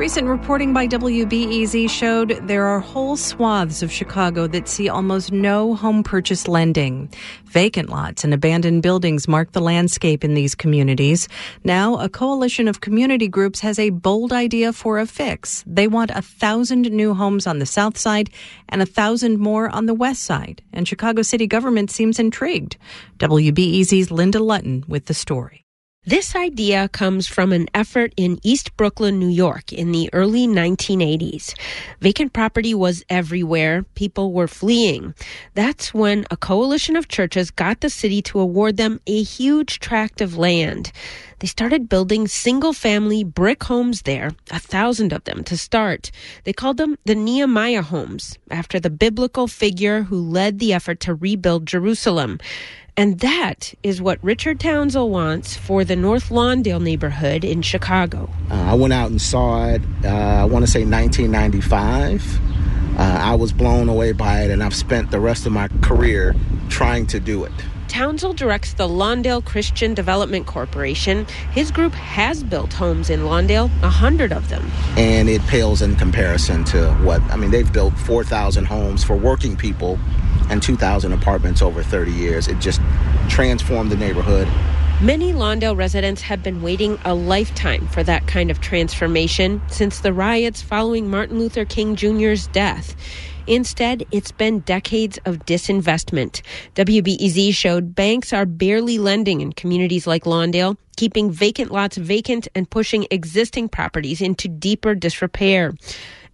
Recent reporting by WBEZ showed there are whole swaths of Chicago that see almost no home purchase lending. Vacant lots and abandoned buildings mark the landscape in these communities. Now, a coalition of community groups has a bold idea for a fix. They want a thousand new homes on the south side and a thousand more on the west side. And Chicago city government seems intrigued. WBEZ's Linda Lutton with the story. This idea comes from an effort in East Brooklyn, New York in the early 1980s. Vacant property was everywhere. People were fleeing. That's when a coalition of churches got the city to award them a huge tract of land. They started building single family brick homes there, a thousand of them to start. They called them the Nehemiah homes, after the biblical figure who led the effort to rebuild Jerusalem. And that is what Richard Townsell wants for the North Lawndale neighborhood in Chicago. Uh, I went out and saw it, uh, I want to say 1995. Uh, I was blown away by it, and I've spent the rest of my career trying to do it. Townsell directs the Lawndale Christian Development Corporation. His group has built homes in Lawndale, a hundred of them. And it pales in comparison to what, I mean, they've built 4,000 homes for working people and 2,000 apartments over 30 years. It just transformed the neighborhood. Many Lawndale residents have been waiting a lifetime for that kind of transformation since the riots following Martin Luther King Jr.'s death. Instead, it's been decades of disinvestment. WBEZ showed banks are barely lending in communities like Lawndale, keeping vacant lots vacant and pushing existing properties into deeper disrepair.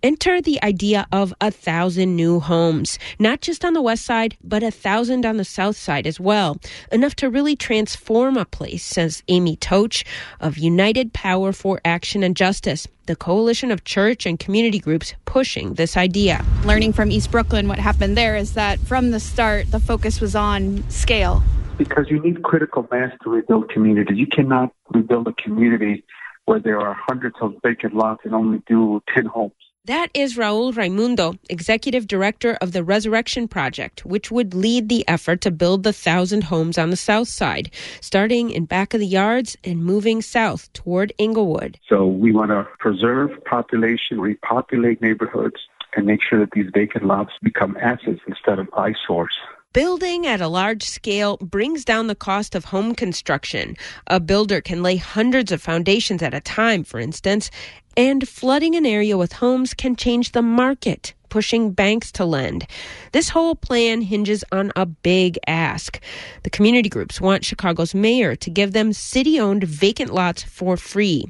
Enter the idea of a thousand new homes, not just on the west side, but a thousand on the south side as well. Enough to really transform a place, says Amy Toach of United Power for Action and Justice, the coalition of church and community groups pushing this idea. Learning from East Brooklyn, what happened there is that from the start, the focus was on scale. Because you need critical mass to rebuild communities. You cannot rebuild a community where there are hundreds of vacant lots and only do 10 homes. That is Raul Raymundo, executive director of the Resurrection Project, which would lead the effort to build the thousand homes on the south side, starting in back of the yards and moving south toward Englewood. So we want to preserve population, repopulate neighborhoods, and make sure that these vacant lots become assets instead of eyesores. Building at a large scale brings down the cost of home construction. A builder can lay hundreds of foundations at a time, for instance, and flooding an area with homes can change the market, pushing banks to lend. This whole plan hinges on a big ask. The community groups want Chicago's mayor to give them city owned vacant lots for free.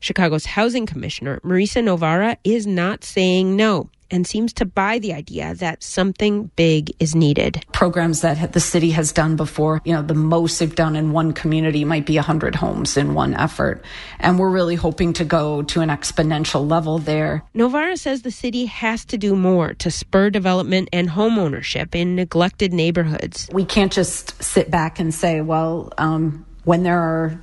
Chicago's housing commissioner, Marisa Novara, is not saying no and seems to buy the idea that something big is needed. Programs that the city has done before, you know, the most they've done in one community might be 100 homes in one effort. And we're really hoping to go to an exponential level there. Novara says the city has to do more to spur development and home ownership in neglected neighborhoods. We can't just sit back and say, well, um, when there are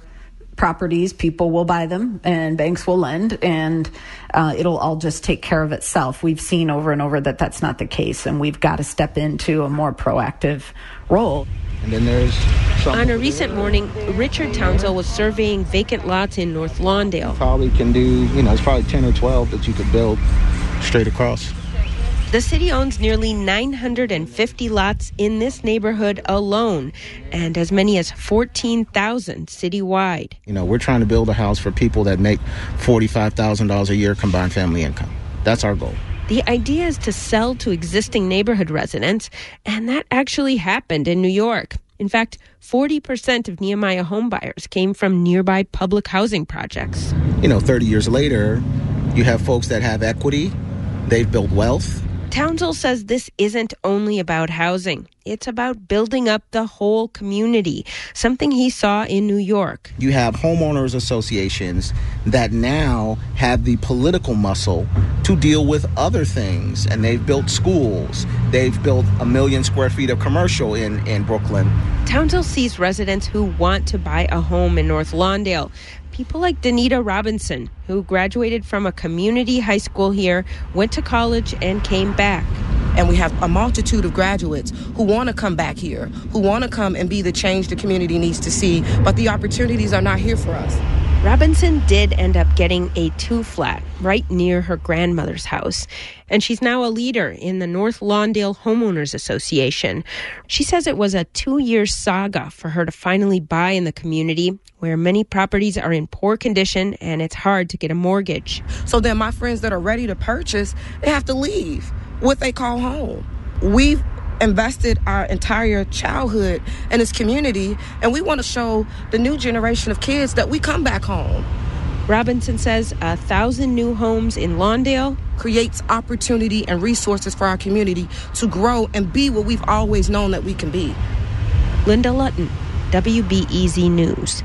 properties, people will buy them and banks will lend and uh, it'll all just take care of itself. We've seen over and over that that's not the case and we've got to step into a more proactive role. And then there's on a recent morning, Richard Townsell was surveying vacant lots in North Lawndale. Probably can do, you know, it's probably 10 or 12 that you could build straight across. The city owns nearly 950 lots in this neighborhood alone, and as many as 14,000 citywide. You know, we're trying to build a house for people that make $45,000 a year combined family income. That's our goal. The idea is to sell to existing neighborhood residents, and that actually happened in New York. In fact, 40% of Nehemiah homebuyers came from nearby public housing projects. You know, 30 years later, you have folks that have equity, they've built wealth, Townsell says this isn't only about housing. It's about building up the whole community, something he saw in New York. You have homeowners associations that now have the political muscle to deal with other things, and they've built schools. They've built a million square feet of commercial in, in Brooklyn. Townsell sees residents who want to buy a home in North Lawndale people like Danita Robinson, who graduated from a community high school here, went to college, and came back. And we have a multitude of graduates who want to come back here, who want to come and be the change the community needs to see, but the opportunities are not here for us. Robinson did end up getting a two flat right near her grandmother's house, and she's now a leader in the North Lawndale Homeowners Association. She says it was a two year saga for her to finally buy in the community where many properties are in poor condition and it's hard to get a mortgage. So then my friends that are ready to purchase, they have to leave what they call home. We've invested our entire childhood in this community, and we want to show the new generation of kids that we come back home. Robinson says a thousand new homes in Lawndale creates opportunity and resources for our community to grow and be what we've always known that we can be. Linda Lutton, WBEZ News.